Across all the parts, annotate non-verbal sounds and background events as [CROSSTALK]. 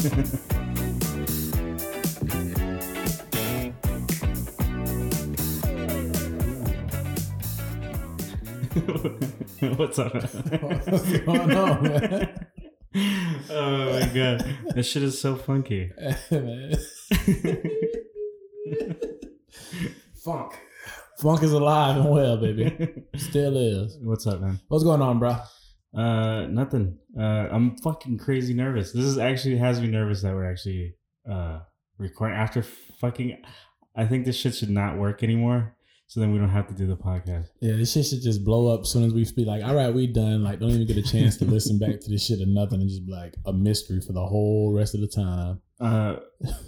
[LAUGHS] What's up? What's going on, man? [LAUGHS] oh my god, that shit is so funky. [LAUGHS] Funk. Funk is alive and well, baby. Still is. What's up, man? What's going on, bro? Uh, nothing. Uh, I'm fucking crazy nervous. This is actually has me nervous that we're actually uh recording after fucking. I think this shit should not work anymore. So then we don't have to do the podcast. Yeah, this shit should just blow up as soon as we speak. Like, all right, we done. Like, don't even get a chance to listen back to this shit or nothing, and just be like a mystery for the whole rest of the time. Uh,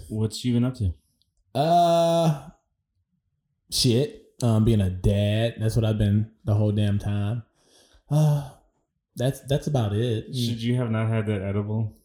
what's you been up to? Uh, shit. Um, being a dad. That's what I've been the whole damn time. Uh, that's that's about it. Should you have not had that edible?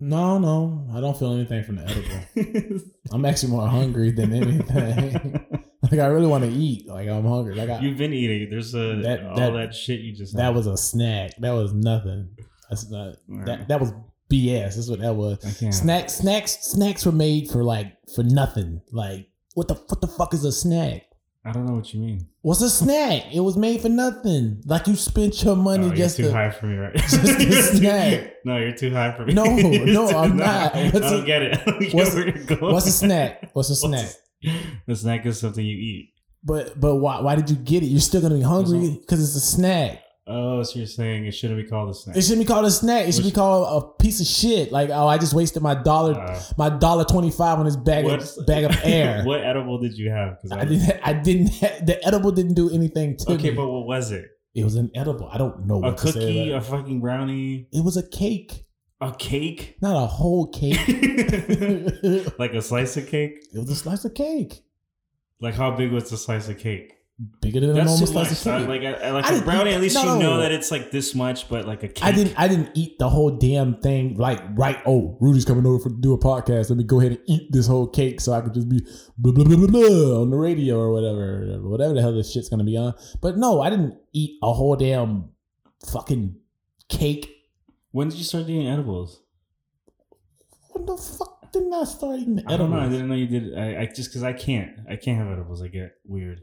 No, no, I don't feel anything from the edible. [LAUGHS] I'm actually more hungry than anything. [LAUGHS] like I really want to eat. Like I'm hungry. Like I, You've been eating. There's a That- all that- that, shit you just. that had. was a snack. That was nothing. That's not. Right. That that was BS. That's what that was. Snacks, snacks, snacks were made for like for nothing. Like what the what the fuck is a snack? I don't know what you mean. What's a snack? It was made for nothing. Like you spent your money you're just too to. high for me, right? [LAUGHS] just a [LAUGHS] snack. no, you're too high for me. No, no, [LAUGHS] I'm not. I What's don't a- get it. Don't get what's- where. What's a snack? What's a snack? The snack is something you eat. But but why why did you get it? You're still gonna be hungry because it's a snack. Oh, so you're saying it shouldn't be called a snack? It shouldn't be called a snack. It should be called a piece of shit. Like oh, I just wasted my dollar Uh, my dollar twenty five on this bag of, bag of air. [LAUGHS] what edible did you have? 'Cause I didn't. I didn't. [LAUGHS] the edible didn't do anything to Okay, me. but what was it? it was an edible. I don't know A what to say. cookie, a fucking brownie, it was a cake, a cake, not a whole cake. [LAUGHS] like a slice of cake. It was a slice of cake, Like how big was the slice of cake? Bigger than a That's normal slice of cake. Like a, like I a brownie, eat- at least no, you know that it's like this much, but like a cake. I didn't. I didn't eat the whole damn thing. Like right. Oh, Rudy's coming over for, to do a podcast. Let me go ahead and eat this whole cake so I could just be blah blah blah blah, blah on the radio or whatever, whatever the hell this shit's gonna be on. But no, I didn't eat a whole damn fucking cake. When did you start eating edibles? When the fuck didn't I start eating edibles? I don't know. I didn't know you did. I, I just because I can't. I can't have edibles. I get weird.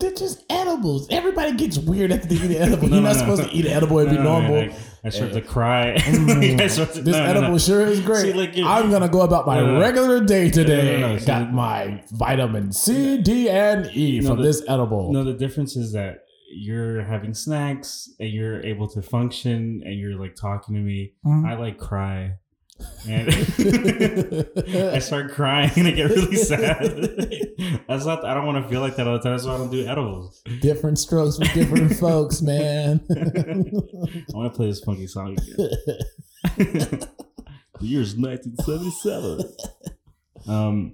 They're just edibles. Everybody gets weird after they eat an [LAUGHS] edible. No, You're not no. supposed to eat an edible and be No, no, normal. like, I start Eh. to cry. Mm, [LAUGHS] I start to- this no, no, edible no. sure is great. See, like, I'm gonna go about my No, no, no. regular day today. No, no, no. See, Got my vitamin C, D, and E No, from the- this edible. No, the difference is that you're having snacks and you're able to function and you're like talking to me. Mhm. I like cry. And [LAUGHS] I start crying and I get really sad. [LAUGHS] That's not. I don't want to feel like that all the time. That's why I don't do edibles. different strokes for different [LAUGHS] folks, man. I want to play this funky song again. the year's 1977. Um,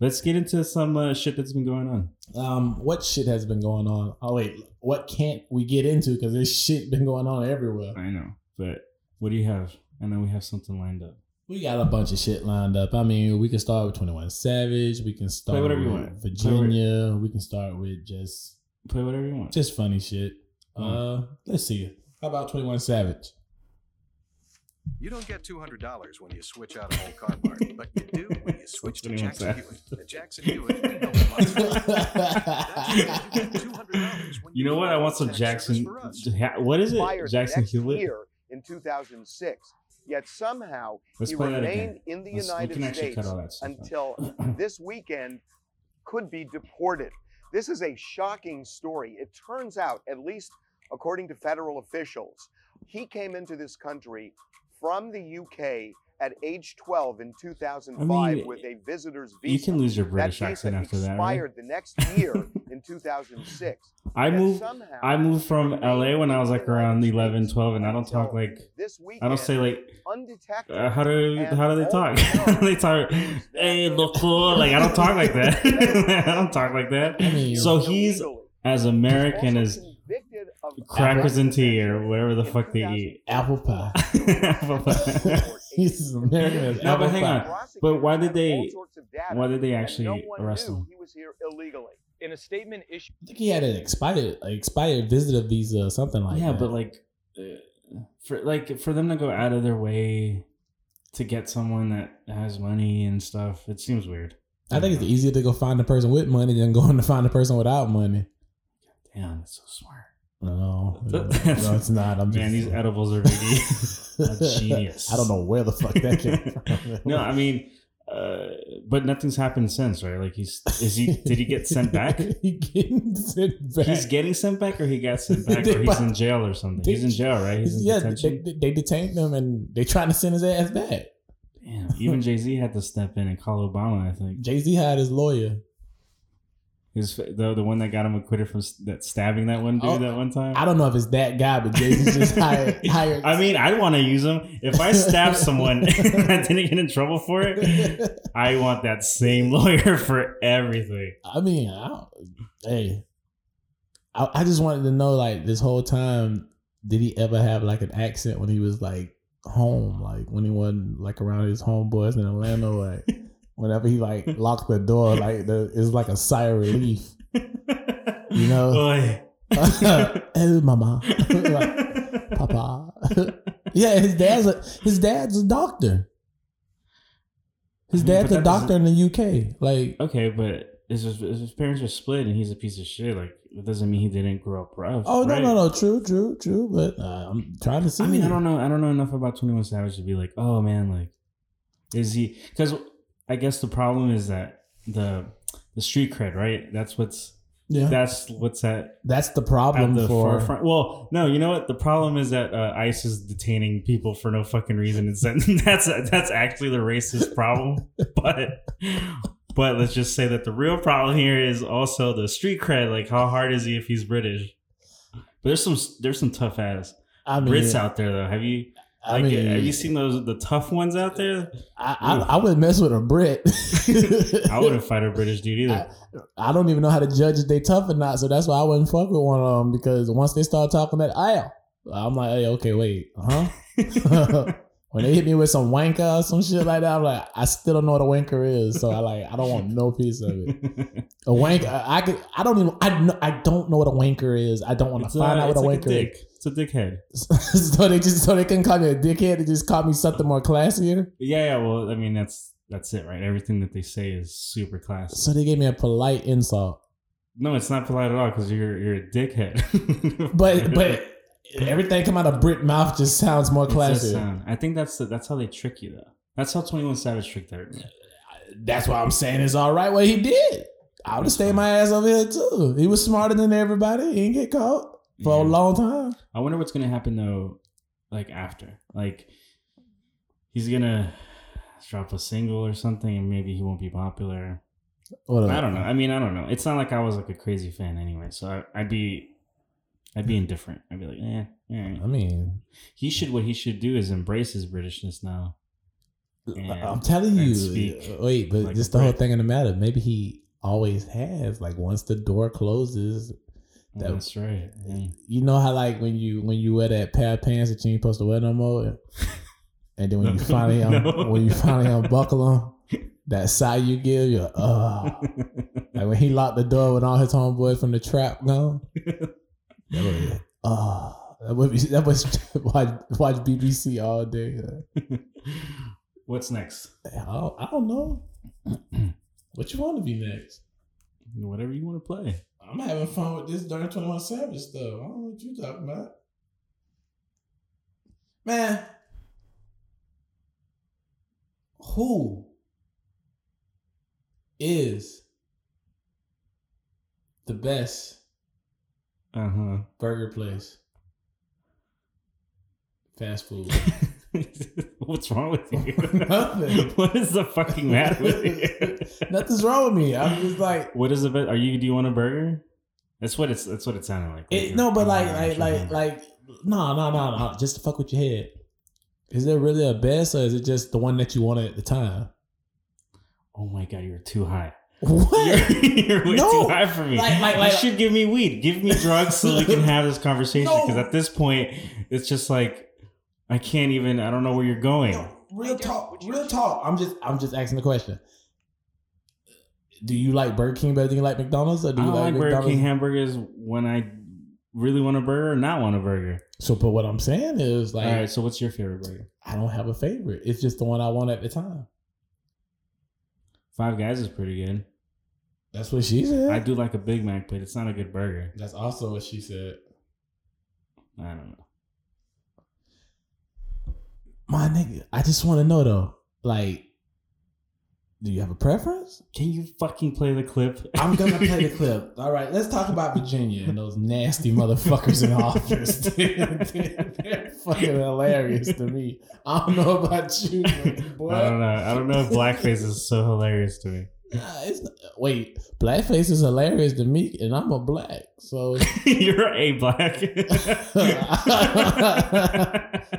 let's get into some uh, shit that's been going on. um, what shit has been going on? Oh wait, what can't we get into? Because there's shit been going on everywhere. I know, but what do you have? And then we have something lined up. We got a bunch of shit lined up. I mean, we can start with Twenty One Savage. We can start whatever you with want. Virginia. We can start with just Play whatever you want. just funny shit. Mm. Uh, let's see. How about Twenty One Savage? You don't get $200 when you switch out an old car part, but you do when you switch to Jackson. Hewitt. [LAUGHS] At Jackson Hewitt, we know what You know what? I want some Jackson. What is it? Jackson Hewitt. Hewlett. year in 2006. Yet somehow Let's he remained in the Let's- United States cut all that stuff out. until [LAUGHS] this weekend could be deported. This is a shocking story. It turns out, at least according to federal officials, he came into this country from the UK at age 12 in 2005 I mean, with a visitor's visa. You can lose your that British visa accent after that, right? expired the next year [LAUGHS] in 2006. I moved. I moved from LA when I was like around United 11, 12, and I don't talk like. this I don't say like. undetected. Uh, how do how do they talk? we How do know they talk? Hey, the- loco! Like I don't talk like that. [LAUGHS] [LAUGHS] I don't talk like that. So he's as American as crackers and tea or whatever the fuck they eat. apple pie. Apple He's as American as [LAUGHS] No, but hang on. But why did they- all sorts of data, why did they actually no arrest him? He was here illegally. In a statement issued I think he had an expired, like, expired visitor visa or something like that. yeah, that. but like, uh, for like for them to go out of their way to get someone that has money and stuff. It seems weird. I think it's easier to go find the person with money than going to find the person without money. Damn, that's so smart. No, [LAUGHS] no, no, it's not. I'm Man, just, these edibles are really [LAUGHS] a genius. I don't know where the fuck that came [LAUGHS] from. No, I mean, uh, but nothing's happened since, right? Like he's is he did he get sent back? he getting sent back. He's getting sent back, or he got sent back, or he's in jail or something. He's in jail, right? He's in yeah, detention. they, they detained him and they trying to send his ass back. Damn, even Jay Z had to step in and call Obama. I think Jay Z had his lawyer. His the the one that got him acquitted from that stabbing that one dude Oh, that one time. I don't know if it's that guy, but Jay just hired [LAUGHS] hired. I mean, I want to use him. If I stab someone [LAUGHS] and I didn't get in trouble for it, [LAUGHS] I want that same lawyer for everything. I mean, I don't, hey, I, I just wanted to know, like, this whole time, did he ever have like an accent when he was like home, like when he wasn't like around his homeboys in Atlanta, like whenever he like [LAUGHS] locked the door, like the, it's like a sigh of relief. You know? [LAUGHS] Boy. hey, [LAUGHS] mama, like, papa. yeah, his dad's a his dad's a doctor. His I mean, dad's a doctor in the UK. Like, okay, but his, his parents are split and he's a piece of shit. Like, it doesn't mean he didn't grow up rough. oh no, right? no, no, true, true, true. But uh, I'm trying to see. I mean, I don't know. I don't know enough about Twenty One Savage to be like, oh man, like, is he? Because I guess the problem is that the the street cred, right? That's what's Yeah, that's what's at that's the problem the for. forefront. Well, no, you know what? The problem is that uh, ICE is detaining people for no fucking reason. It's [LAUGHS] that's that's actually the racist problem. [LAUGHS] but but let's just say that the real problem here is also the street cred. Like, how hard is he if he's British? But there's some there's some tough ass I mean, Brits out there though. Have you? I mean, have you seen those the tough ones out there? I, I, I wouldn't mess with a Brit. [LAUGHS] I wouldn't fight a British dude either. [LAUGHS] I don't even know how to judge if they tough or not, so that's why I wouldn't fuck with one of them because once they start talking that aisle, I'm like, hey, okay, wait, huh? [LAUGHS] when they hit me with some wanker or some shit like that, I'm like, I still don't know what a wanker is, so I like, I don't want no piece of it. A wank, I, I could, I don't even, I, I don't know what a wanker is. I don't want to It's, a, find out what a like a wanker dick. It's a dickhead. [LAUGHS] so they just, so they can call me a dickhead. They just call me something more classier. Yeah, yeah. Well, I mean, that's that's it, right? Everything that they say is super classy. So they gave me a polite insult. No, it's not polite at all because you're you're a dickhead. [LAUGHS] But but everything come out of Brit mouth just sounds more classy. sound- I think that's the, that's how they trick you though. That's how Twenty One Savage tricked everyone. That's why I'm saying it's all right what he did. I would have stayed my ass over here too. He was smarter than everybody. He didn't get caught for a long time. I wonder what's gonna happen though, like after, like he's gonna drop a single or something, and maybe he won't be popular. I don't know. I mean, I don't know. It's not like I was like a crazy fan anyway, so I, I'd be, I'd be indifferent. I'd be like, eh, eh. I mean, He should. What he should do is embrace his Britishness now. And- I'm telling you. speak wait, but like just the whole thing in the matter. Maybe he always has. Like once the door closes, That- that's right. Yeah. you know how like when you when you wear that pair of pants that you ain't supposed to wear no more, and then when you [LAUGHS] No. finally un- when you finally unbuckle them, [LAUGHS] that sigh you give, you're uh like when he locked the door with all his homeboys from the trap gone. That was, [LAUGHS] uh, that would be that was watch watch BBC all day. What's next? I don't, I don't know. [CLEARS THROAT] what you want to be next? Whatever you want to play. I'm having fun with this during 21 Savage stuff. I don't know what you talking about. Man. Who is the best Uh huh. burger place? Fast food. [LAUGHS] [LAUGHS] What's wrong with you? Nothing. [LAUGHS] what is the fucking matter with you? [LAUGHS] Nothing's wrong with me. I'm just like What is the best? Are you? Do you want a burger? That's what it's. That's what it sounded like. it, no, but like like like like no no no no just to fuck with your head. Is there really a best or is it just the one that you wanted at the time? Oh my god, you're too high. What? You're, you're way No. too high for me. Like- like- like- you should give me weed. Give me drugs so we can have this conversation. No. Because at this point, it's just like I can't even. I don't know where you're going. No, real talk, real talk. I'm just I'm just asking the question. Do you like Burger King better than you like McDonald's, or do I like like Burger King hamburgers when I really want a burger or not want a burger. So, but what I'm saying is like All right. So what's your favorite burger? I don't have a favorite. It's just the one I want at the time. Five Guys is pretty good. That's what she said. I do like a Big Mac, but it's not a good burger. That's also what she said. I don't know. My nigga, I just want to know though, like, do you have a preference? Can you fucking play the clip? I'm gonna [LAUGHS] play the clip. All right, let's talk about Virginia and those nasty motherfuckers in office. [LAUGHS] they're, they're fucking hilarious to me. I don't know about you, but boy. I don't know. I don't know if blackface is so hilarious to me. Nah, it's not, wait, blackface is hilarious to me, and I'm a black, so [LAUGHS] You're a black. [LAUGHS]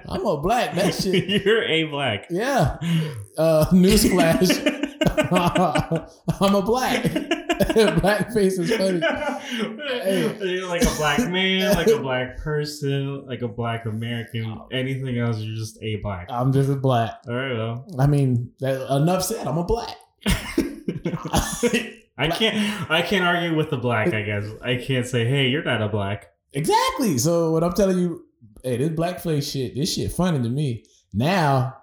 I'm a black. That shit, [LAUGHS] You're a black. yeah. Uh, newsflash, I'm a black. blackface is funny. You're like a black man, like a black person, like a black American. Anything else, you're just a black. I'm just a black. All right, well. I mean, that, enough said. I'm a black. [LAUGHS] I can't. I can't argue with the black. I guess I can't say, "Hey, you're not a black." Exactly. So what I'm telling you, hey, this blackface shit, this shit funny to me. Now,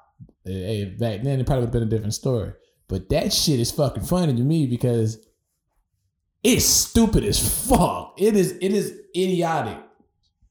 eh, hey, back then it probably would have been a different story. But that shit is fucking funny to me because it's stupid as fuck. It is it is idiotic.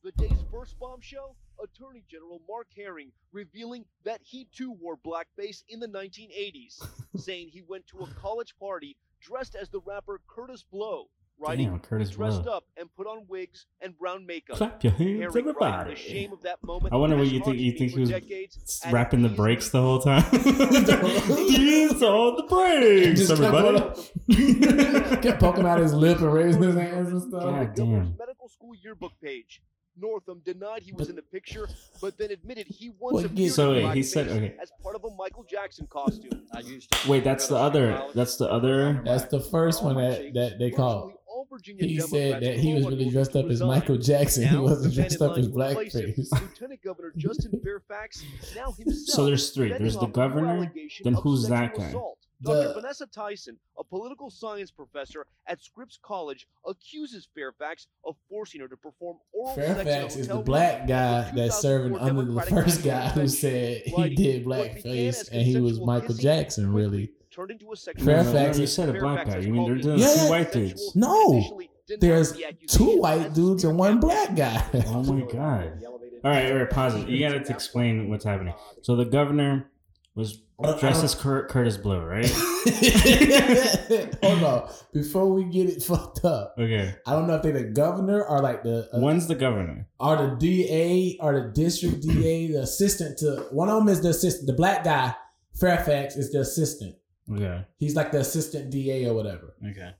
The day's first bombshell Attorney General Mark Herring revealing that he too wore blackface in the 1980s, [LAUGHS] saying he went to a college party dressed as the rapper Kurtis Blow, writing, Damn, Kurtis dressed Blow. up and put on wigs and brown makeup. Clap your hands, Herring writing everybody. the shame of that moment. I wonder what you think. You haunted think he was decades, rapping the Breaks the whole time? [LAUGHS] [LAUGHS] He's on the Breaks, Just everybody. Kept poking out his lip and raising his hands and stuff. God the governor's damn. medical school yearbook page. Northam denied he was in the picture, but then admitted he What once gives- appeared So in wait, he said- blackface okay. as part of a Michael Jackson costume. [LAUGHS] I used to Wait, that's the other. That's the other. That's the first one that, that they called. Virginia He Democrats said that he was really dressed up as. Michael Jackson. He wasn't dressed up as Vanity Line replaced him. blackface. Lieutenant Governor Justin [LAUGHS] Fairfax, now himself. So there's three. There's the off a new governor. Then who's that guy? assault. The- Dr. Vanessa Tyson, a political science professor at Scripps College, accuses Fairfax of forcing her to perform oral sex in Fairfax is the black guy at the that's serving under the first guy who said he did "What began as blackface and he was Michael Jackson, really. turned into a sexual No, no, Fairfax you said a black guy. You mean called they're doing Yeah. two white dudes? No, There's two white dudes and one black guy. Oh my god! All right, all right, pause it. You gotta to explain what's happening. So the governor was dressed as Cur- Kurtis Blow, right? [LAUGHS] Hold on. Before we get it [LAUGHS] fucked up, Okay. I don't know if they're the governor or like the uh, One's the governor. or the DA or the district DA, the assistant to one of them is the assistant. The black guy, Fairfax, is the assistant. Okay. He's like the assistant DA or whatever. Okay.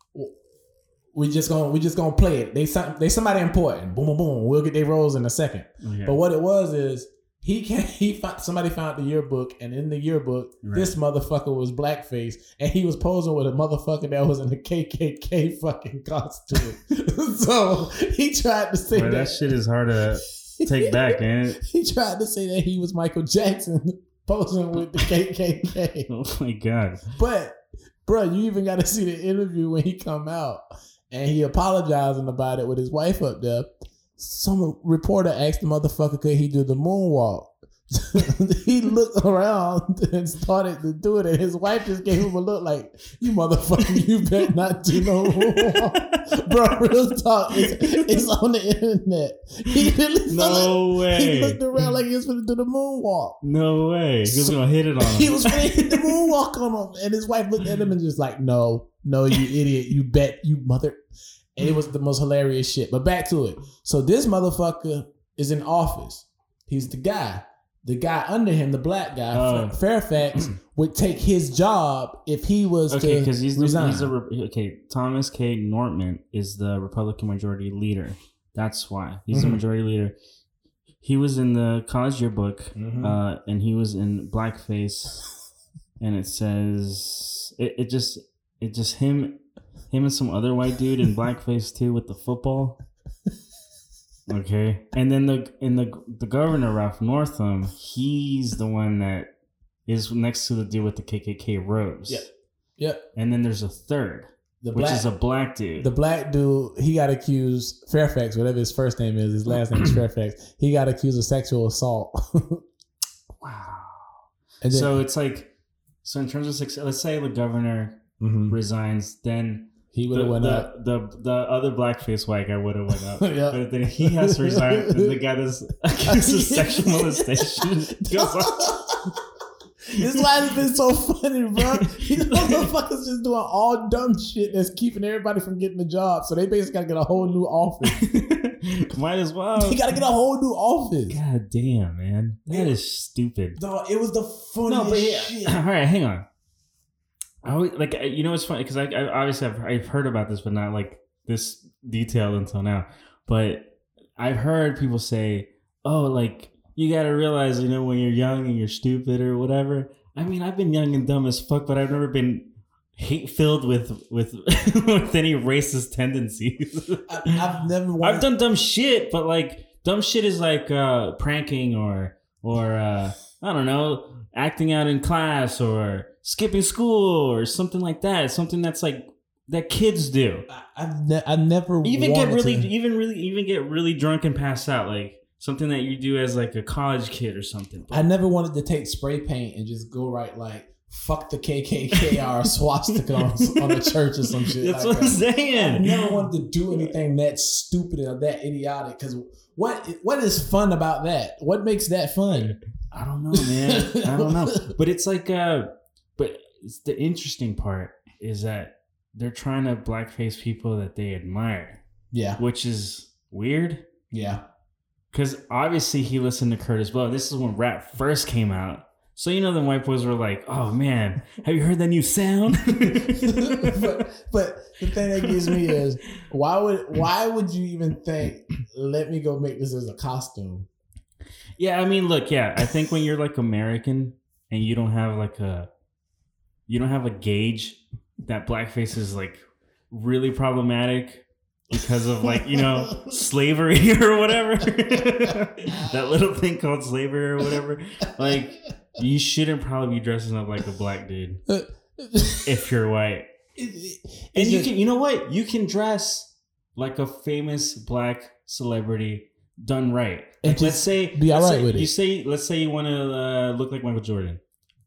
We just gonna we just gonna play it. They some they somebody important. Boom boom boom. We'll get their roles in a second. Okay. But what it was is he can he found somebody found the yearbook and in the yearbook Right. this motherfucker was blackface and he was posing with a motherfucker that was in a KKK fucking costume. [LAUGHS] so he tried to say Boy, that, that shit is hard to take back, man. [LAUGHS] he tried to say that he was Michael Jackson [LAUGHS] posing with the KKK. Oh my god. But bro, you even got to see the interview when he come out and he apologizing about it with his wife up there. Some reporter asked the motherfucker could he do the moonwalk. [LAUGHS] he looked around and started to do it, and his wife just gave him a look like, "You motherfucker, you better not do no moonwalk." [LAUGHS] Bro, real talk, it's, it's on the internet. He really No way. He looked around like he was going to do the moonwalk. No way. He was So- gonna hit it on him. He was to hit the moonwalk on him, and his wife looked at him and just like, "No, no, you idiot, you bet, you mother." And it was the most hilarious shit. But back to it. So this motherfucker is in office. He's the guy. The guy under him, the black guy, Oh. Fairfax, [CLEARS THROAT] would take his job if he was Okay, because he's the, resign. he's a okay. Thomas K. Norment is the Republican majority leader. That's why he's the Mhm. majority leader. He was in the college yearbook, Mhm. uh, and he was in blackface, and it says it, it just it just him him and some other white dude in blackface too with the football. Okay, and then the in the the governor Ralph Northam, he's the one that is next to the dude with the KKK robes. Yep. Yep. And then there's a third. the which black is a black dude. the black dude he got accused Fairfax, whatever his first name is, his last name is [CLEARS THROAT] Fairfax. He got accused of sexual assault. [LAUGHS] wow. and then, so it's like, so in terms of success, let's say the governor Mhm. resigns, then he would have went the, up. the the other blackface white guy would have went up. [LAUGHS] Yeah. But then he has to resign. the guy that's [LAUGHS] accused of sexual molestation [LAUGHS] goes on. This line has been so funny, bro. These motherfuckers just doing all dumb shit that's keeping everybody from getting the job. So they basically gotta get a whole new office. Might as well. They gotta get a whole new office. God damn, man. That is stupid. No, it was the funniest No, but yeah. shit. [CLEARS THROAT] All right, hang on. I always, like you know it's funny because I, I obviously I've, I've heard about this, but not like this detailed until now. But I've heard people say, "Oh, like you got to realize, you know, when you're young and you're stupid or whatever." I mean, I've been young and dumb as fuck, but I've never been hate filled with with [LAUGHS] with any racist tendencies. [LAUGHS] I, I've never wanted, I've done dumb shit, but like dumb shit is like uh pranking or or uh I don't know, acting out in class or skipping school or something like that. Something that's like that kids do. I- I've, ne- I never Even get really to- even really even get really drunk and pass out like something that you do as like a college kid or something. I never wanted to take spray paint and just go right like fuck the KKK or swastika on, on the church or some shit. that's like what I'm that. I never wanted to do anything that stupid or that idiotic. Because what what is fun about that? What makes that fun? I don't know, man. I don't know. [LAUGHS] But it's like uh but it's the interesting part is that they're trying to blackface people that they admire. Yeah, which is weird yeah. because obviously he listened to Kurtis Blow. This is when rap first came out. So you know the white boys were like, "Oh man, have you heard that new sound?" [LAUGHS] but but the thing that gives me is why would why would you even think let me go make this as a costume? yeah, I mean, look, yeah, I think when you're like American and you don't have like a, you don't have a gauge that blackface is like really problematic because of like you know [LAUGHS] slavery [LAUGHS] or whatever. [LAUGHS] That little thing called slavery or whatever. Like you shouldn't probably be dressing up like a black dude if you're white. And you can you know what? You can dress like a famous black celebrity done right. Like, let's say be all let's say- with it. you say let's say you want to uh, look like michael jordan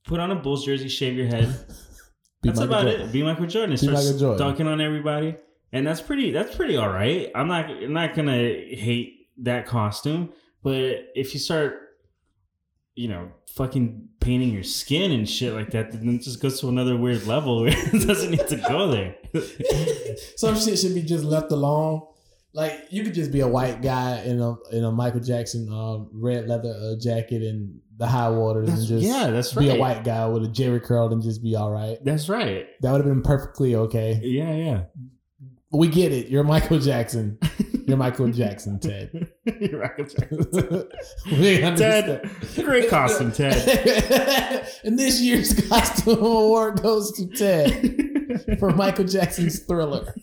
put on a bulls jersey shave your head [LAUGHS] that's Michael about Jordan. it. Be Michael Jordan. Be Start Michael Jordan. dunking on everybody, and that's pretty. That's pretty all right. I'm not. I'm not gonna hate that costume, but if you start, you know, fucking painting your skin and shit like that, then it just goes to another weird level where [LAUGHS] it doesn't need to go there. [LAUGHS] Some shit should be just left alone. Like you could just be a white guy in a in a Michael Jackson um, red leather uh, jacket and the high waters and just yeah, that's be a white guy with a Jerry curl and just be all right. That's right. That would have been perfectly okay. Yeah, yeah. We get it. You're Michael Jackson. You're Michael Jackson, Ted. [LAUGHS] You're Michael Jackson. [LAUGHS] Ted, great costume, Ted. [LAUGHS] and this year's costume award goes to Ted for Michael Jackson's Thriller.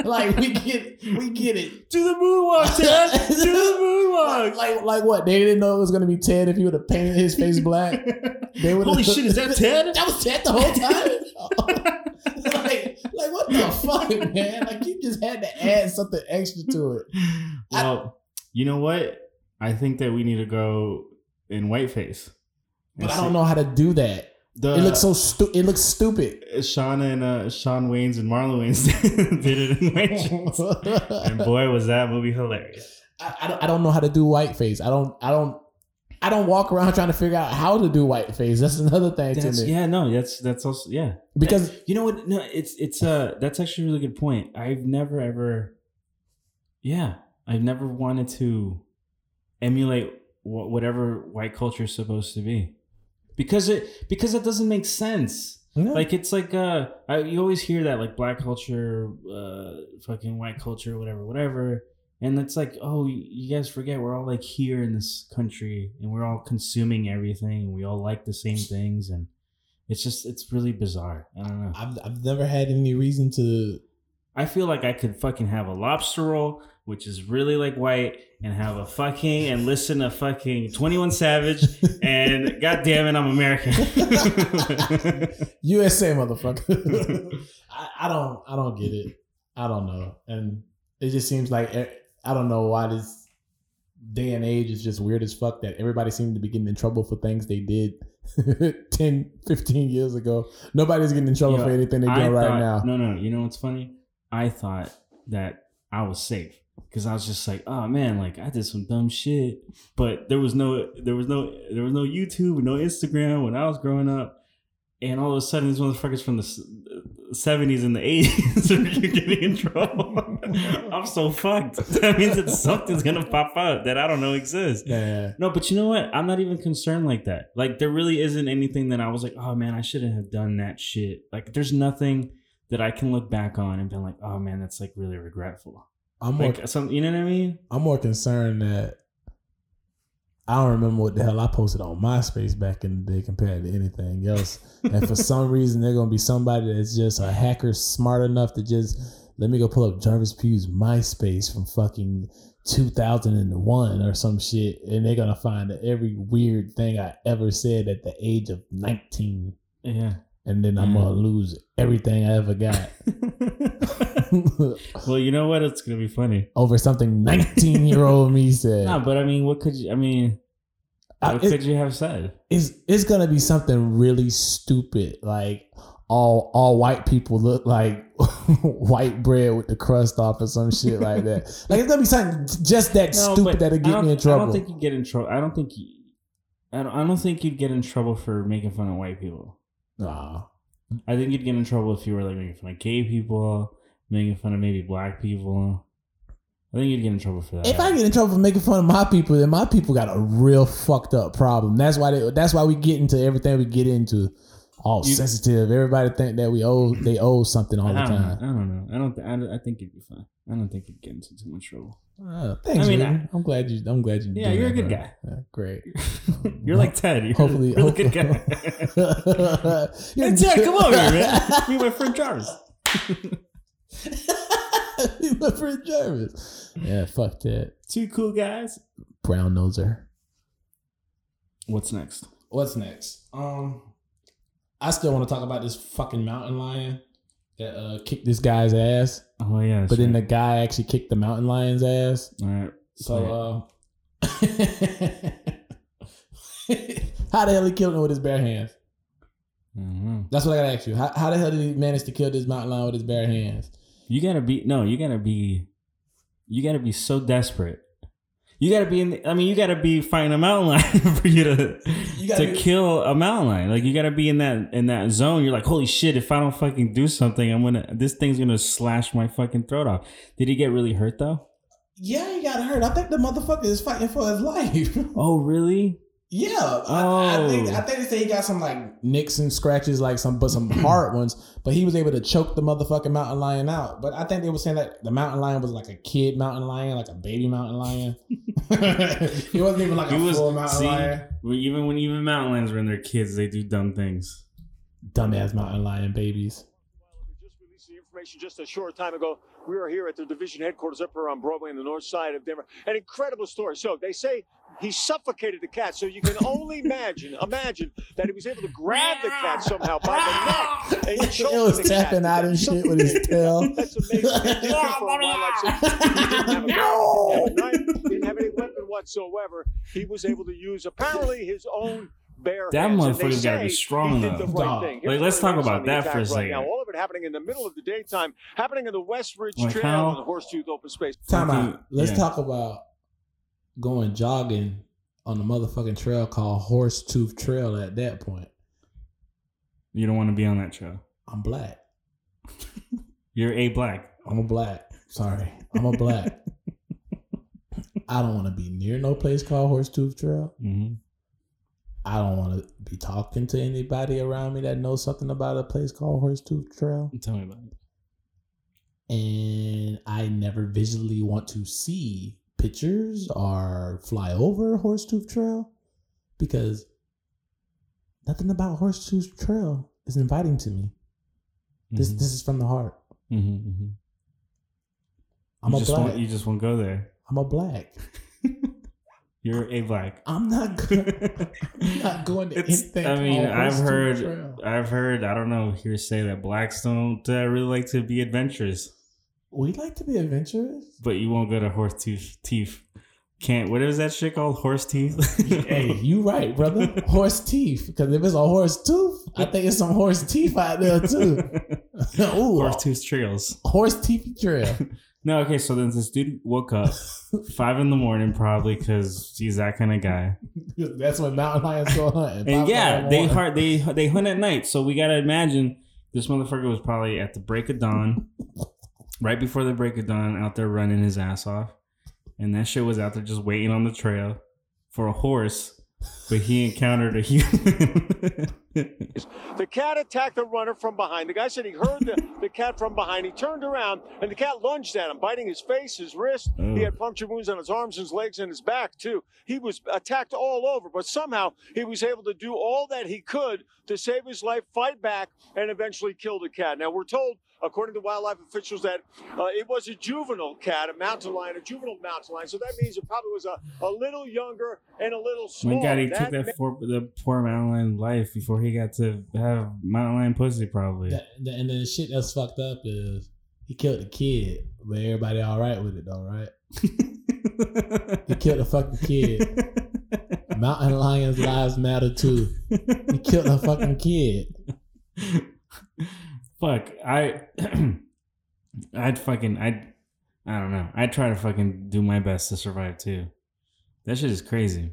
[LAUGHS] Like we get, we get it. Do the moonwalk, Ted. Do the moonwalk. Like, like what? They didn't know it was gonna be Ted if he would have painted his face black. [LAUGHS] They would. Holy shit, is that Ted? [LAUGHS] That was Ted the whole time. like, like what the fuck, man? Like you just had to add something extra to it. Well, you know what? I think that we need to go in whiteface. But I don't know how to do that. The, It looks so stu- It looks stupid. Shawn and uh, Shawn Wayans and Marlon Wayans [LAUGHS] did it in white [LAUGHS] and boy, was that movie hilarious. I, I don't, I don't know how to do whiteface. I don't I don't I don't walk around trying to figure out how to do whiteface. That's another thing That's, to me. yeah, no, that's that's also yeah. Because You know what? No, it's it's uh that's actually a really good point. I've never ever, yeah, I've never wanted to emulate wh- whatever white culture is supposed to be, because it because it doesn't make sense. No. Like it's like uh, I, you always hear that like black culture, uh, fucking white culture, whatever, whatever, and it's like oh, you, you guys forget we're all like here in this country and we're all consuming everything and we all like the same things and it's just it's really bizarre. I don't know. I've I've never had any reason to I feel like I could fucking have a lobster roll, which is really like white, and have a fucking and listen to fucking Twenty One Savage, and [LAUGHS] God damn it, I'm American. USA motherfucker. [LAUGHS] I, I don't I don't get it. I don't know. And it just seems like eh, I don't know why this day and age is just weird as fuck that everybody seems to be getting in trouble for things they did [LAUGHS] 10, 15 years ago. Nobody's getting in trouble Yo, for anything they do right now. No, no, you know what's funny? I thought that I was safe because I was just like, oh man, like I did some dumb shit, but there was no, there was no, there was no YouTube, no Instagram when I was growing up, and all of a sudden these motherfuckers from the seventies and the eighties [LAUGHS] are getting in trouble. [LAUGHS] I'm so fucked. [LAUGHS] That means that something's gonna pop up that I don't know exists. Yeah. No, but you know what? I'm not even concerned like that. Like there really isn't anything that I was like, oh man, I shouldn't have done that shit. Like there's nothing that I can look back on and be like, oh man, that's like really regretful. I'm more some, you know what I mean? I'm more concerned that I don't remember what the hell I posted on MySpace back in the day compared to anything else. and for [LAUGHS] some reason, they're gonna be somebody that's just a hacker smart enough to just let me go pull up Jarvis Pugh's MySpace from fucking 2001 or some shit, and they're gonna find every weird thing I ever said at the age of 19, Yeah. And then I'm gonna Mm. lose everything I ever got [LAUGHS] well, you know what? It's gonna be funny. over something 19 year old me said. No, but I mean, what could you? I mean, I- what it- could you have said? it's it's gonna be something really stupid like all all white people look like [LAUGHS] white bread with the crust off or some shit like that [LAUGHS] like it's gonna be something just that No, stupid that'll get me in trouble. I don't think you get in trouble. I don't think you. I don't, I don't think you'd get in trouble for making fun of white people. Nah. I think you'd get in trouble if you were like making fun of gay people, making fun of maybe black people. I think you'd get in trouble for that. if I get in trouble for making fun of my people, then my people got a real fucked up problem. That's why they, that's why we get into everything we get into. All You- sensitive. Everybody think that we owe they owe something all the I don't, know. time. I don't know. I don't. Th- I, don't- I think you'd be fine. I don't think you'd get into too much trouble. Uh, thanks, I mean, man. I'm glad you. I'm glad you. Yeah, you're a good bro. guy. Yeah, great. [LAUGHS] You're like Ted. You're Hopefully, a really good hopefully- guy. You're- [LAUGHS] hey Ted, come over here, man. Me and my friend Jarvis. [LAUGHS] my friend Jarvis. Yeah, fuck that. Two cool guys. Brown noser. What's next? What's next? Um, I still want to talk about this fucking mountain lion that uh kicked this guy's ass, Oh yeah. but then the guy actually kicked the mountain lion's ass. All right. So, uh, [LAUGHS] how the hell he killed him with his bare hands? Mhm. That's what I gotta ask you. How, how the hell did he manage to kill this mountain lion with his bare hands? You gotta be no. You gotta be. You gotta be so desperate. You gotta be in. The, I mean, you gotta be fighting a mountain lion [LAUGHS] for you to You to be- kill a mountain lion. Like you gotta be in that in that zone. You're like, holy shit! If I don't fucking do something, I'm gonna. This thing's gonna slash my fucking throat off. Did he get really hurt though? Yeah, he got hurt. I think the motherfucker is fighting for his [LAUGHS] life. Oh really? Yeah, I, I think Oh. I think they say he got some like nicks and scratches, like some but some [CLEARS THROAT] hard ones. But he was able to choke the motherfucking mountain lion out. But I think they were saying that the mountain lion was like a kid mountain lion, like a baby mountain lion. [LAUGHS] [LAUGHS] he wasn't even like a was- full mountain see? lion. Even when even mountain lions are in their kids, they do dumb things. Dumbass mountain lion babies. Just released the information just a short time ago. We are here at the division headquarters up here on Broadway on the north side of Denver. An incredible story. So they say he suffocated the cat. So you can only imagine, imagine that he was able to grab the cat somehow by the neck and [LAUGHS] choke It was the cat. tapping out and shit with his [LAUGHS] tail. That's amazing. And just for a wildlife safety, he didn't have a gun, didn't have a knife, didn't have any weapon whatsoever. He was able to use apparently his own bare That hands. And they motherfucker's gotta be say strong he did enough. the right Dog. thing. Like, let's what talk it is about the that for a right second. Now, all of it happening in the middle of the daytime, happening in the West Ridge Like Trail how- on the Horsetooth Open Space. Time out. Let's yeah. talk about going jogging on the motherfucking trail called Horsetooth Trail. At that point, You don't want to be on that trail. I'm black. [LAUGHS] You're a black. I'm a black. Sorry, I'm a black. [LAUGHS] I don't want to be near no place called Horsetooth Trail. hmm I don't want to be talking to anybody around me that knows something about a place called Horsetooth Trail. Tell me about it. And I never visually want to see pictures or fly over Horsetooth Trail because nothing about Horsetooth Trail is inviting to me. This Mhm. this is from the heart. Mhm, mhm. I'm you a just black. won't. You just won't go there. I'm a black. [LAUGHS] You're a black. I'm not. Go- I'm not going to It's, anything. I mean, I've heard, Trail. I've heard, I don't know, hear say that blacks don't uh, really like to be adventurous, We like to be adventurous. but you won't go to horse teeth. teeth. Can't. What is that shit called? Horse teeth. hey, [LAUGHS] you right, brother. Horse teeth. Because if it's a horse tooth, I think it's some horse teeth out there too. [LAUGHS] Ooh, horse tooth trails. horse teeth trail. [LAUGHS] No, okay. So then this dude woke up five in the morning, probably because he's that kind of guy. That's when mountain lions go hunting. And yeah, they hunt. They they hunt at night. So we gotta imagine this motherfucker was probably at the break of dawn, right before the break of dawn, out there running his ass off, and that shit was out there just waiting on the trail for a horse, but he encountered a human. [LAUGHS] The cat attacked the runner from behind. The guy said he heard the, the cat from behind. He turned around and the cat lunged at him, biting his face, his wrist. Oh. He had oh. puncture wounds on his arms, his legs, and his back, too. He was attacked all over, but somehow he was able to do all that he could to save his life, fight back, and eventually kill the cat. Now, we're told, according to wildlife officials, that uh, it was a juvenile cat, a mountain lion, a juvenile mountain lion. So that means it probably was a, a little younger and a little smaller. My smaller. God, he That took that for the poor mountain lion life before he got to have mountain lion pussy, probably. That- that- and then the shit that's fucked up is he killed the kid, but everybody all right with it though, right? [LAUGHS] He killed the fucking kid. Mountain lions' lives matter too. He killed a fucking kid. [LAUGHS] Fuck, I, [CLEARS THROAT] I'd fucking, I'd, I don't know. I'd try to fucking do my best to survive too. That shit is crazy.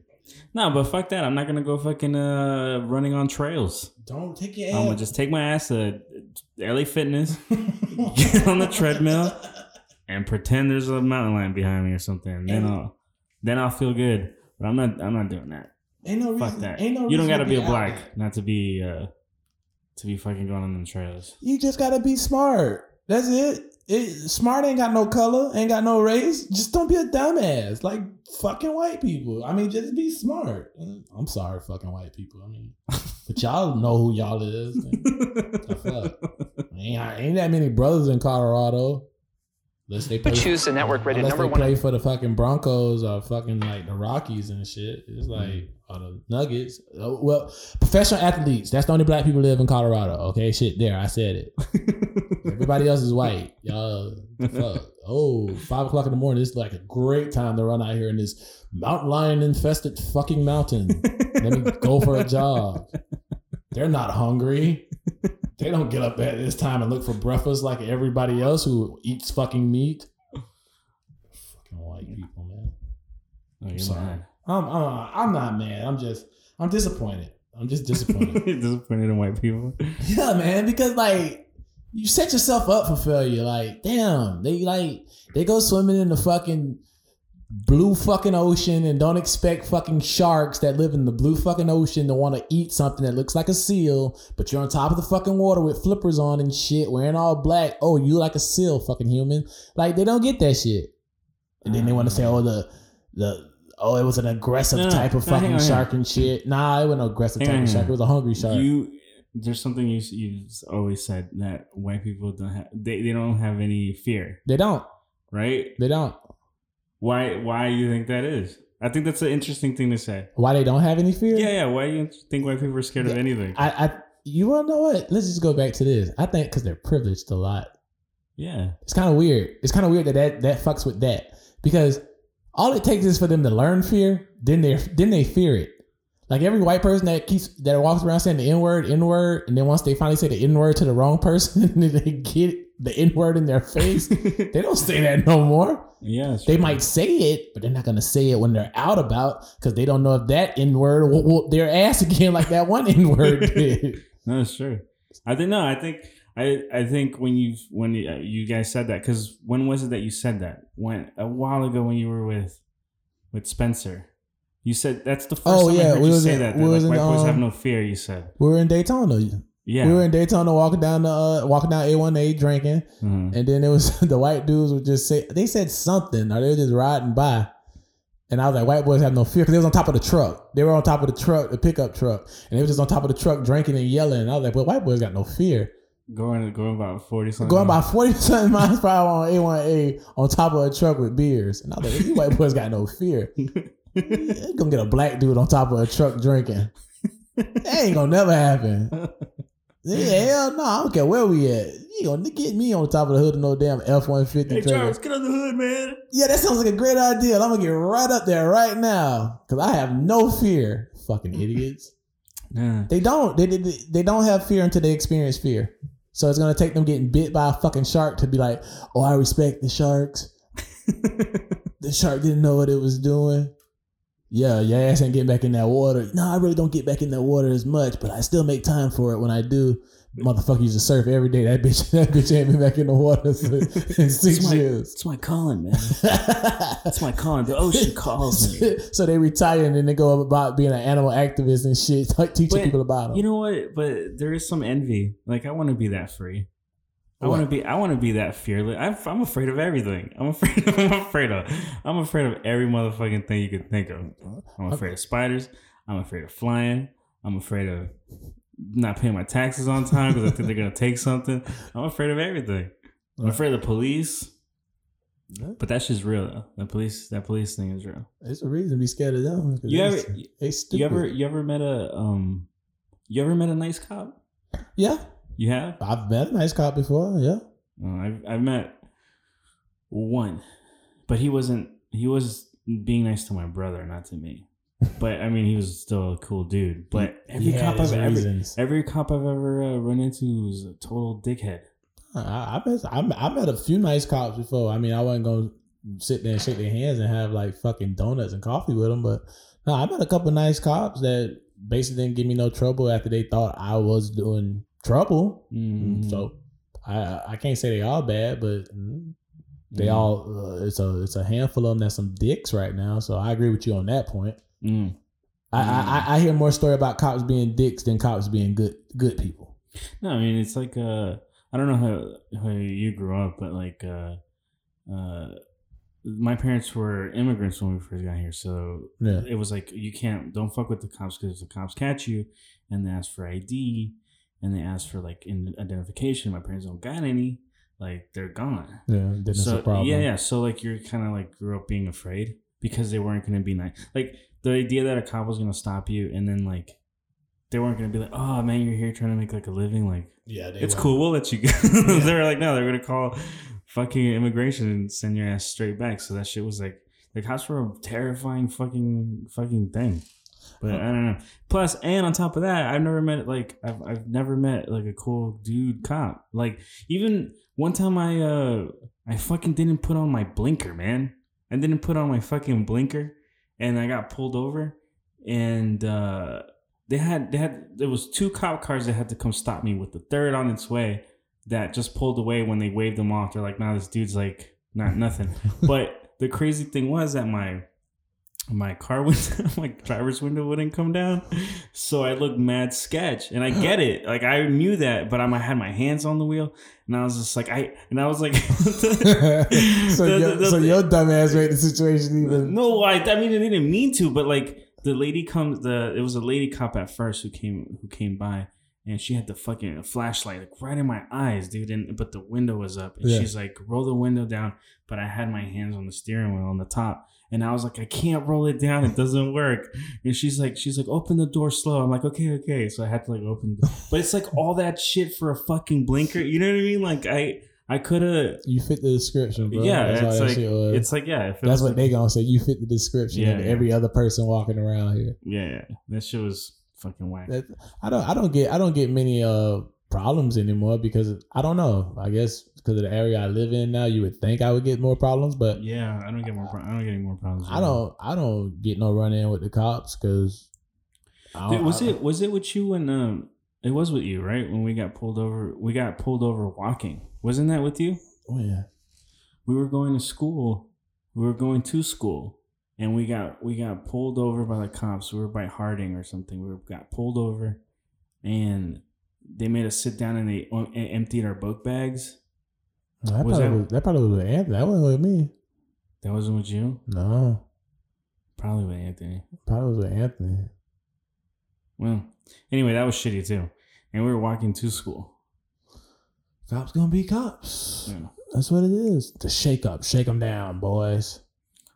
No, but fuck that. I'm not gonna go fucking uh running on trails. Don't take your Ass. I'm gonna just take my ass to LA Fitness, [LAUGHS] get on the treadmill, and pretend there's a mountain lion behind me or something. And then I'll, then I'll feel good. But I'm not. I'm not doing that. Ain't no Fuck reason. that. Ain't no you don't gotta to be a black not to be uh to be fucking going on them trails. You just gotta be smart. That's it. it. Smart ain't got no color, ain't got no race. Just don't be a dumbass like fucking white people. I mean, just be smart. I'm sorry, fucking white people. I mean, [LAUGHS] but y'all know who y'all is. [LAUGHS] The fuck? Ain't, ain't that many brothers in Colorado. Unless they play, We choose the network rated unless number they one. play for the fucking Broncos or fucking like the Rockies and shit. It's mm-hmm. like or the Nuggets. Oh, Well, professional athletes. That's the only black people live in Colorado. Okay, shit. There, I said it. [LAUGHS] Everybody else is white. Y'all, fuck. Oh, five o'clock in the morning. This is like a great time to run out here in this mountain lion infested fucking mountain. Let me go for a jog. They're not hungry. They don't get up at this time and look for breakfast like everybody else who eats fucking meat. Fucking white people, man. Oh, you're Sorry. mad. I'm, I'm, I'm not mad. I'm just, I'm disappointed. I'm just disappointed. [LAUGHS] Disappointed in white people. [LAUGHS] Yeah, man, because like you set yourself up for failure. Like, damn, they like they go swimming in the fucking blue fucking ocean and don't expect fucking sharks that live in the blue fucking ocean to want to eat something that looks like a seal, but you're on top of the fucking water with flippers on and shit, wearing all black. Oh, you like a seal, fucking human. Like they don't get that shit. And then they want to say, oh, the the oh, it was an aggressive No, type of no, fucking shark and shit. Nah, it wasn't an aggressive Hang type on, of shark. It was a hungry shark. You there's something you you always said that white people don't have they, they don't have any fear, they don't. right? They don't. Why why you think that is? I think that's an interesting thing to say. Why they don't have any fear? Yeah, yeah. Why you think white people are scared of anything? I, I, you wanna know what? Let's just go back to this. I think because they're privileged a lot. yeah. It's kind of weird. It's kind of weird that, that that fucks with that because all it takes is for them to learn fear, then they then they fear it. Like every white person that keeps that walks around saying the n word, n word, and then once they finally say the n word to the wrong person, [LAUGHS] then they get the n word in their face. [LAUGHS] they don't say that no more. yeah. They true. might say it, but they're not gonna say it when they're out about because they don't know if that n word will whoop their ass [LAUGHS] again like that one n word [LAUGHS] did. No, it's true. I think no. I think I I think when you when you, uh, guys said that because when was it that you said that? When a while ago when you were with with Spencer, you said that's the first Oh, time I yeah, heard we you say in- that. we that was like, in, white boys have um, no fear. You said, We were in Daytona. Yeah. We were in Daytona walking down the uh, walking down A1A drinking, Mhm. and then it was [LAUGHS] the white dudes would just say they said something or they were just riding by. And I was like, white boys have no fear because they was on top of the truck. They were on top of the truck, the pickup truck, and they was just on top of the truck drinking and yelling. And I was like, well, white boys got no fear. going going about forty something. Going about 40 something miles per hour on A1A on top of a truck with beers. And I was like, white boys got no fear. [LAUGHS] They gonna get a black dude on top of a truck drinking. That ain't gonna never happen. [LAUGHS] Yeah, hell no, I don't care where we at. You gonna get me on top of the hood of no damn F one fifty Hey trailer. Charles, get on the hood, man. Yeah, that sounds like a great idea. I'm gonna get right up there right now because I have no fear. Fucking idiots. Yeah. They don't. They, they they don't have fear until they experience fear. So it's gonna take them getting bit by a fucking shark to be like, oh, I respect the sharks. [LAUGHS] The shark didn't know what it was doing. Yeah, your ass ain't getting back in that water. No, I really don't get back in that water as much, but I still make time for it when I do. Motherfucker used to surf every day. That bitch, [LAUGHS] that bitch ain't been back in the water [LAUGHS] in six It's my, years. it's my calling, man. It's my calling. The oh, ocean calls me. [LAUGHS] so they retire and then they go about being an animal activist and shit, like teaching But people about them. You know what? But there is some envy. Like I want to be that free. I want to be. I want to be that fearless. I'm, I'm afraid of everything. I'm afraid. Of, [LAUGHS] I'm afraid of. I'm afraid of every motherfucking thing you could think of. I'm afraid of spiders. I'm afraid of flying. I'm afraid of not paying my taxes on time because I think they're gonna take something. I'm afraid of everything. I'm afraid of the police. But that's just real though. The police. That police thing is real. There's a reason to be scared of them. You ever? they. You ever? You ever met a um? You ever met a nice cop? Yeah, You have? I've met a nice cop before. Yeah, Uh, I've I've met one, but he wasn't. He was being nice to my brother, not to me. [LAUGHS] But I mean, he was still a cool dude. But every had cop I've ever, every cop I've ever uh, run into was a total dickhead. I, I met I, I met a few nice cops before. I mean, I wasn't gonna sit there and shake their hands and have like fucking donuts and coffee with them, but no, I met a couple nice cops that basically didn't give me no trouble after they thought I was doing trouble. Mm. So I I can't say they all bad, but mm, they Mm. all uh, it's a it's a handful of them that's some dicks right now. So I agree with you on that point. Mm. I, I I hear more story about cops being dicks than cops being good good people. No, I mean it's like uh, I don't know how how you grew up, but like uh, uh, my parents were immigrants when we first got here, so Yeah. it was like you can't don't fuck with the cops because if the cops catch you and they ask for ID and they ask for like in identification. My parents don't got any. Like they're gone. Yeah, that's so a problem. yeah, yeah. So like you're kind of like grew up being afraid because they weren't going to be nice. Like the idea that a cop was going to stop you and then like they weren't going to be like, oh man, you're here trying to make like a living. Like yeah, they it's were. cool. We'll let you go. [LAUGHS] they were like, no, they're gonna call fucking immigration and send your ass straight back. So that shit was like, the cops were a terrifying fucking fucking thing. But I don't know. Plus, and on top of that, I've never met like I've I've never met like a cool dude cop. Like even one time I uh I fucking didn't put on my blinker, man. I didn't put on my fucking blinker, and I got pulled over, and uh they had they had there was two cop cars that had to come stop me with the third on its way that just pulled away when they waved them off. They're like, "Nah, this dude's like not nothing." [LAUGHS] but the crazy thing was that my my car [LAUGHS] window, my driver's window wouldn't come down, so I looked mad sketch, and I get it. Like I knew that, but I'm, I had my hands on the wheel, and I was just like, I and I was like, [LAUGHS] so, the- your, the- so the- your dumb ass made the situation even. no, I, I mean, I didn't mean to, but like the lady comes, the it was a lady cop at first who came who came by, and she had the fucking flashlight like right in my eyes, dude. And but the window was up, and Yeah. she's like, roll the window down, but I had my hands on the steering wheel on the top. And I was like, I can't roll it down. It doesn't work. And she's like, she's like, open the door slow. I'm like, okay, okay. So I had to like open. The, but it's like all that shit for a fucking blinker. You know what I mean? Like I, I could have. You fit the description, bro. Yeah, That's it's like it's like yeah. If it That's what they gonna say. You fit the description Yeah, of yeah. every other person walking around here. Yeah, yeah. That shit was fucking whack. That, I don't. I don't get. I don't get many uh problems anymore because I don't know. I guess because of the area I live in now, you would think I would get more problems, but Yeah, I don't get more. Pro- I don't get any more problems. I don't. I don't get no run in with the cops because. Was it was it with you when um it was with you right when we got pulled over we got pulled over walking wasn't that with you Oh yeah. we were going to school we were going to school and we got we got pulled over by the cops we were by Harding or something we got pulled over and they made us sit down and they emptied our book bags That Was probably, that- was, that probably was with Anthony. That wasn't with me. that wasn't with you No, probably with Anthony probably was with Anthony. well anyway that was shitty too and we were walking to school Cops gonna be cops. Yeah. That's what it is. The shake up, shake them down, boys.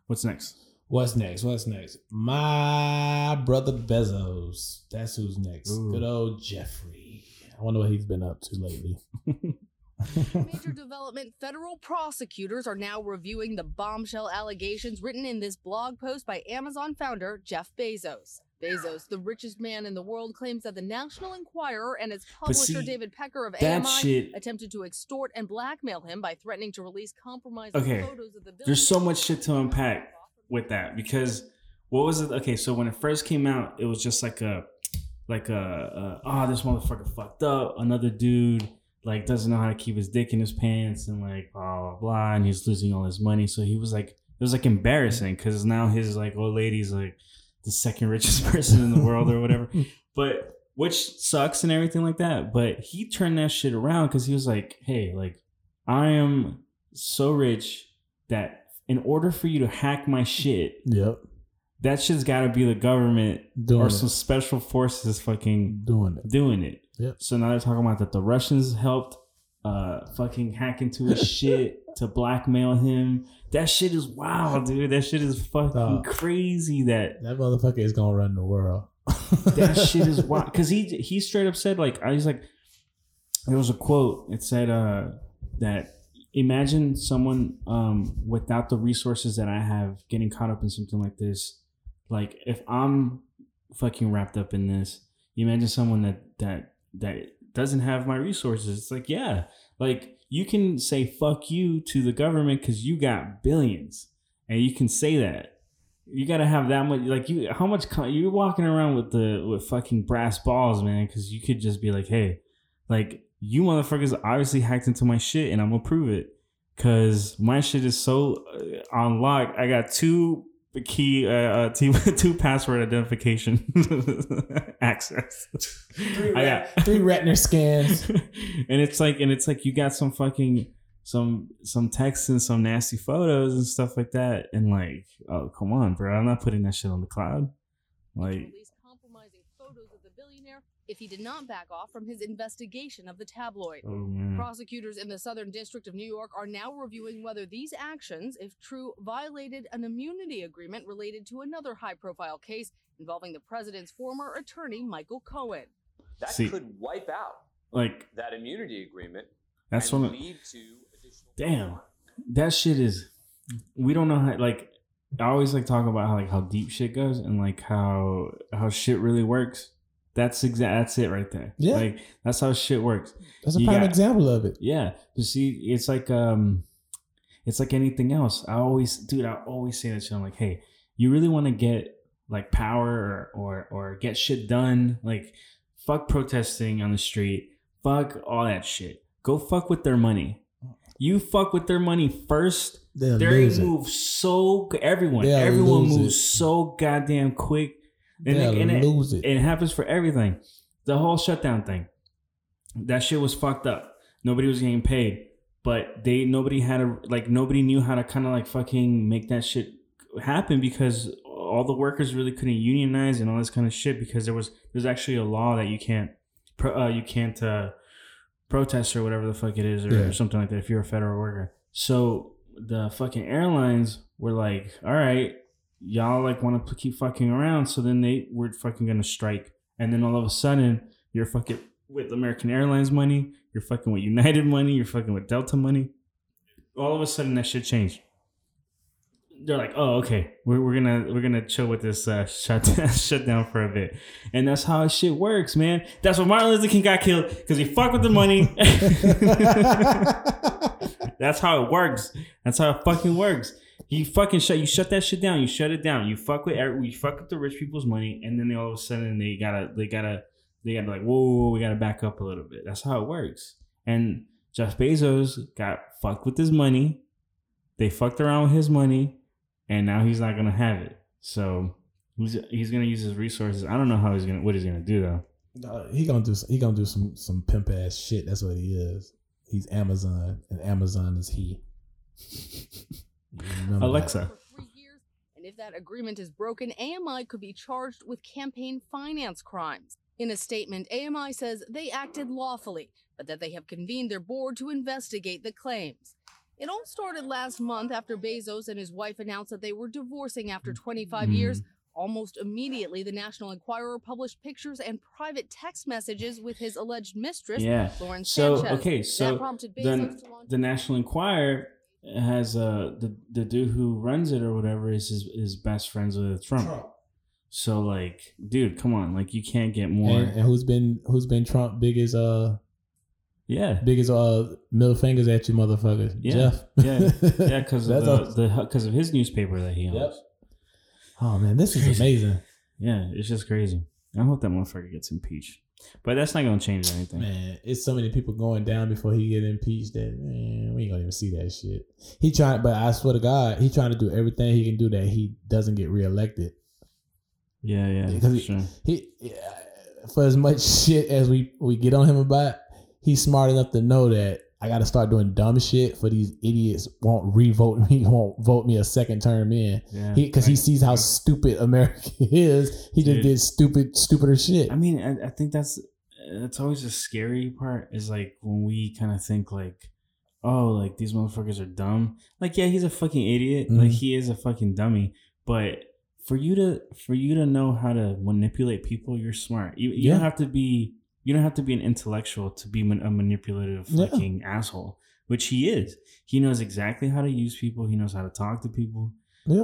What's next? What's next? What's next? My brother Bezos. That's who's next. Ooh. Good old Jeffrey. I wonder what he's been up to lately. [LAUGHS] [LAUGHS] Major development federal prosecutors are now reviewing the bombshell allegations written in this blog post by Amazon founder Jeff Bezos. Bezos, the richest man in the world, claims that the National Enquirer and its publisher see, David Pecker of AMI shit- attempted to extort and blackmail him by threatening to release compromising Okay, photos of the there's so much shit to unpack with that because what was it? Okay, so when it first came out, it was just like a like a, a oh this motherfucker fucked up. Another dude like doesn't know how to keep his dick in his pants and like blah blah blah, and he's losing all his money. So he was like it was like embarrassing because now his like old lady's like the second richest [LAUGHS] person in the world or whatever. [LAUGHS] But which sucks and everything like that. But he turned that shit around because he was like, hey, like I am so rich that in order for you to hack my shit, Yep. that shit's got to be the government Doing or it. some special forces fucking Doing it. doing it. Yep. So now they're talking about that the Russians helped uh fucking hack into his [LAUGHS] shit to blackmail him. That shit is wild, dude. That shit is fucking Dog. crazy that That motherfucker is gonna run the world. [LAUGHS] that shit is wild because he he straight up said like I was like there was a quote it said uh that imagine someone um without the resources that I have getting caught up in something like this like if I'm fucking wrapped up in this you imagine someone that that that doesn't have my resources. It's like yeah like you can say fuck you to the government because you got billions and you can say that. You gotta have that much like you how much you're walking around with the with fucking brass balls man because you could just be like hey like you motherfuckers obviously hacked into my shit and i'm gonna prove it. Because my shit is so uh, on lock i got two key uh, uh [LAUGHS] two, two password identification [LAUGHS] access. I got Three retina scans. [LAUGHS] and it's like and it's like you got some fucking some some texts and some nasty photos and stuff like that. And like oh come on bro. I'm not putting that shit on the cloud. Like release compromising photos of the billionaire if he did not back off from his investigation of the tabloid. oh Prosecutors in the Southern District of New York are now reviewing whether these actions, if true, violated an immunity agreement related to another high profile case involving the president's former attorney, Michael Cohen. That See- could wipe out like that immunity agreement that's and one of lead to additional damn that shit is we don't know how like i always like talk about how like how deep shit goes and like how how shit really works that's exact that's it right there Yeah. like that's how shit works That's a You prime got- example of it. Yeah, but see, it's like um, it's like anything else. I always, dude, I always say that shit. I'm like, hey, you really want to get like power or or or get shit done? Like, fuck protesting on the street. Fuck all that shit. Go fuck with their money. You fuck with their money first. They'll They move so everyone They'll everyone moves it. so goddamn quick. And, it, and it- lose it. it happens for everything. The whole shutdown thing. That shit was fucked up. Nobody was getting paid. But they nobody had a like nobody knew how to kind of like fucking make that shit happen because all the workers really couldn't unionize and all this kind of shit because there was there's actually a law that you can't uh, you can't uh, protest or whatever the fuck it is or, Yeah. or something like that if you're a federal worker. So the fucking airlines were like, all right, y'all like want to keep fucking around. So then they were fucking gonna strike. And then all of a sudden, you're fucking with American Airlines money, you're fucking with United money, you're fucking with Delta money. All of a sudden, that shit changed. They're like, oh, okay, we're, we're gonna we're gonna chill with this uh, [LAUGHS] shut shut down for a bit, and that's how shit works, man. That's why Martin Luther King got killed because he fucked with the money. [LAUGHS] [LAUGHS] That's how it works. That's how it fucking works. You fucking shut you shut that shit down. You shut it down. You fuck with you fuck with the rich people's money, and then they all of a sudden they gotta they gotta they gotta like whoa, whoa, we gotta back up a little bit. That's how it works. And Jeff Bezos got fucked with his money. They fucked around with his money, and now he's not gonna have it. So he's he's gonna use his resources. I don't know how he's gonna what he's gonna do though. Uh, he gonna do he gonna do some some pimp ass shit. That's what he is. He's Amazon, and Amazon is he. [LAUGHS] Remember. Alexa. Years, and if that agreement is broken, AMI could be charged with campaign finance crimes. In a statement, AMI says they acted lawfully, but that they have convened their board to investigate the claims. It all started last month after Bezos and his wife announced that they were divorcing after mm. 25 years. Mm. Almost immediately, the National Enquirer published pictures and private text messages with his alleged mistress, Yeah. Lauren So Sanchez. okay, so that prompted Bezos the to launch the National Enquirer has uh the the dude who runs it or whatever is his is best friends with Trump. So like, dude, come on, like you can't get more. And, and who's been who's been Trump biggest uh yeah, biggest uh middle fingers at you motherfuckers? Yeah. Jeff. yeah, yeah, [LAUGHS] because of the a- the because of his newspaper that he owns. Yep. Oh man, this is amazing. Yeah, it's just crazy. I hope that motherfucker gets impeached, but that's not gonna change anything. Man, it's so many people going down before he get impeached that man, we ain't gonna even see that shit. He trying, but I swear to God, he trying to do everything he can do that he doesn't get reelected. Yeah, yeah, Because for he- sure. He, for as much shit as we we get on him about, he's smart enough to know that I got to start doing dumb shit for these idiots won't revote me, [LAUGHS] won't vote me a second term in. Yeah, He because he sees how stupid America [LAUGHS] is. He just did stupid, stupider shit. I mean, I, I think that's that's always the scary part is like when we kind of think like, oh, like these motherfuckers are dumb. Like, yeah, he's a fucking idiot. Like Mhm. he is a fucking dummy. But for you to for you to know how to manipulate people, you're smart. You, you Yeah. don't have to be you don't have to be an intellectual to be a manipulative Yeah. fucking asshole, which he is. He knows exactly how to use people. He knows how to talk to people.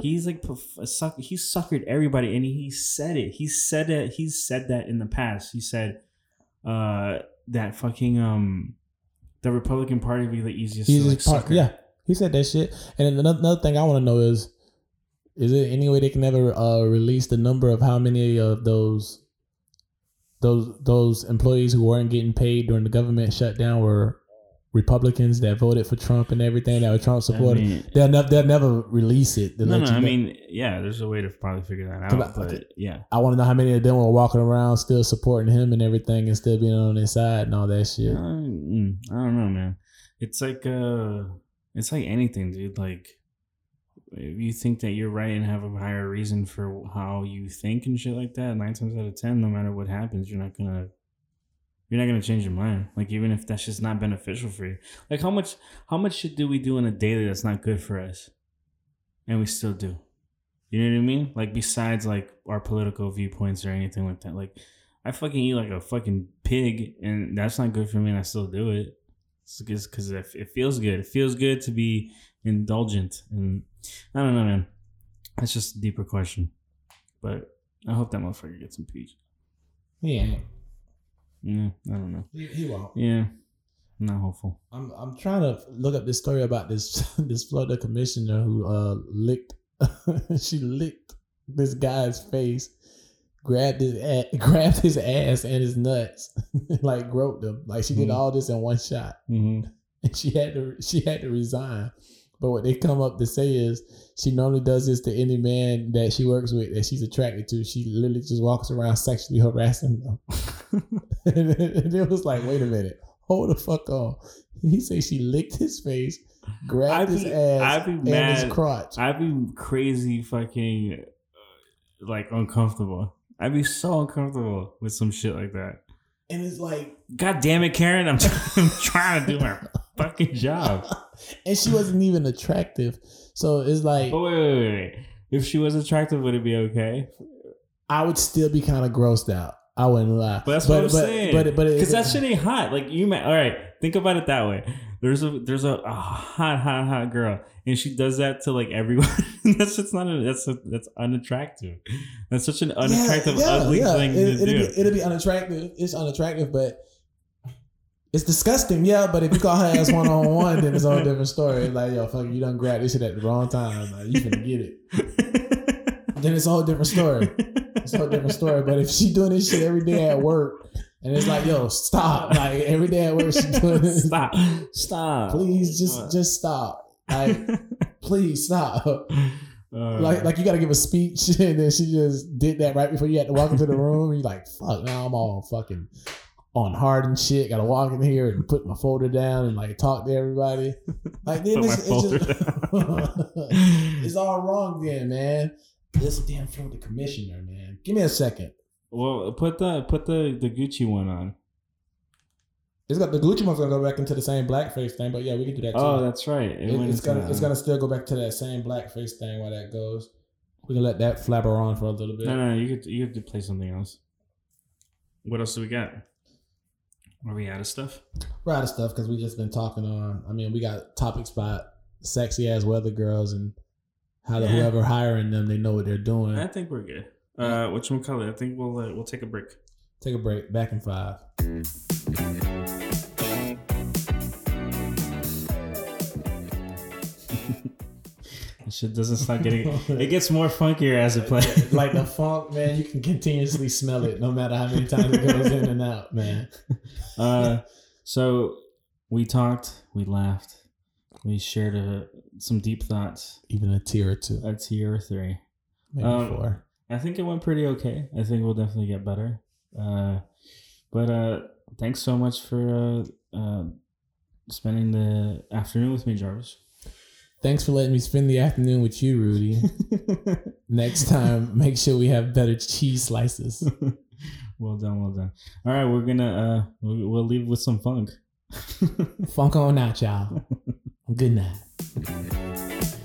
He's like suck. He suckered everybody, and he said it. He said it. He's said that in the past. He said uh, that fucking um, the Republican Party would be the easiest. He's to, like, part, sucker. yeah. He said that shit. And then another, another thing I want to know is, is there any way they can ever uh, release the number of how many of those those those employees who weren't getting paid during the government shutdown were Republicans that voted for Trump and everything that were Trump I mean, they'll never they'll never release it. no, no. I know. mean, yeah. There's a way to probably figure that out, but yeah. I want to know how many of them were walking around still supporting him and everything and still being on his side and all that shit. Uh, mm, I don't know, man. It's like uh, it's like anything, dude. Like you think that you're right and have a higher reason for how you think and shit like that, nine times out of ten, no matter what happens, you're not gonna you're not gonna change your mind. Like even if that's just not beneficial for you. Like how much how much shit do we do in a daily that's not good for us, and we still do. You know what I mean? Like besides like our political viewpoints or anything like that. Like I fucking eat like a fucking pig, and that's not good for me, and I still do it. It's because it feels good. It feels good to be indulgent, and I don't know, man. That's just a deeper question, but I hope that motherfucker gets impeached. Yeah, Yeah, I don't know. he, he won't. Yeah, I'm not hopeful. I'm I'm trying to look up this story about this [LAUGHS] this Florida commissioner who uh licked [LAUGHS] she licked this guy's face, grabbed his ass, [LAUGHS] grabbed his ass and his nuts, like groped him. Like she did Mhm. all this in one shot, Mm-hmm. and she had to she had to resign. But what they come up to say is she normally does this to any man that she works with that she's attracted to. She literally just walks around sexually harassing them. and [LAUGHS] [LAUGHS] it was like, wait a minute, hold the fuck on. He said she licked his face, grabbed I'd his ass I'd be and mad. his crotch. I'd be crazy, fucking, like uncomfortable. I'd be so uncomfortable with some shit like that. And it's like, God damn it, Karen! I'm, I'm [LAUGHS] trying to do my fucking job. and she wasn't even attractive. So it's like, But wait, wait, wait, wait. If she was attractive, would it be okay? I would still be kind of grossed out. I wouldn't lie. But that's what I'm but, saying. But but because it- that shit ain't hot. Like you, ma- all right. Think about it that way. There's a there's a, a hot hot hot girl, and she does that to like everyone. [LAUGHS] that's just not a, that's a, that's unattractive. That's such an unattractive, ugly thing It, to do. Be, it'll be unattractive. It's unattractive, but it's disgusting. Yeah, but if you call her ass one on one, then it's a whole different story. Like, yo, fuck, you done grabbed this shit at the wrong time. Like, you finna get it. [LAUGHS] then it's a whole different story. It's a whole different story. But if she doing this shit every day at work, and it's like, yo, stop. [LAUGHS] Like every day at work, she [LAUGHS] doing this. stop, stop. Please, just just stop. Like, [LAUGHS] please stop. Uh, Like, like you got to give a speech, and then she just did that right before you had to walk into the room. And you're like, "Fuck!" Now I'm all fucking on hard and shit. Got to walk in here and put my folder down and like talk to everybody. Like, then it's, it's, just, it's all wrong, then, man. This damn Florida commissioner, man. Give me a second. Well, put the put the the Gucci one on. It's got the Gucci one's gonna go back into the same blackface thing, but yeah, we can do that oh, too. Oh, that's right. It It- it's gonna that it's gonna still go back to that same blackface thing while that goes. We can let that flabber on for a little bit. No, no, you could you could play something else. What else do we got? Are we out of stuff? We're out of stuff because we just been talking on. I mean, we got topics about sexy ass weather girls and how the Yeah. whoever hiring them, they know what they're doing. I think we're good. Uh, which one color? I think we'll uh, we'll take a break. Take a break. Back in five. This shit doesn't stop getting. [LAUGHS] it gets more funkier as it plays. [LAUGHS] like the funk, man, you can continuously smell it no matter how many times it goes in and out, man. [LAUGHS] uh, so we talked, we laughed, we shared uh some deep thoughts. Even a tear or two, A tear or three. maybe Um, four. I think it went pretty okay. I think we'll definitely get better. Uh, but uh, thanks so much for uh, uh, spending the afternoon with me, Jarvis. Thanks for letting me spend the afternoon with you, Rudy. [LAUGHS] Next time, make sure we have better cheese slices. [LAUGHS] well done, well done. All right, we're gonna uh, we- we'll leave with some funk. [LAUGHS] Funk on out, y'all. Good night.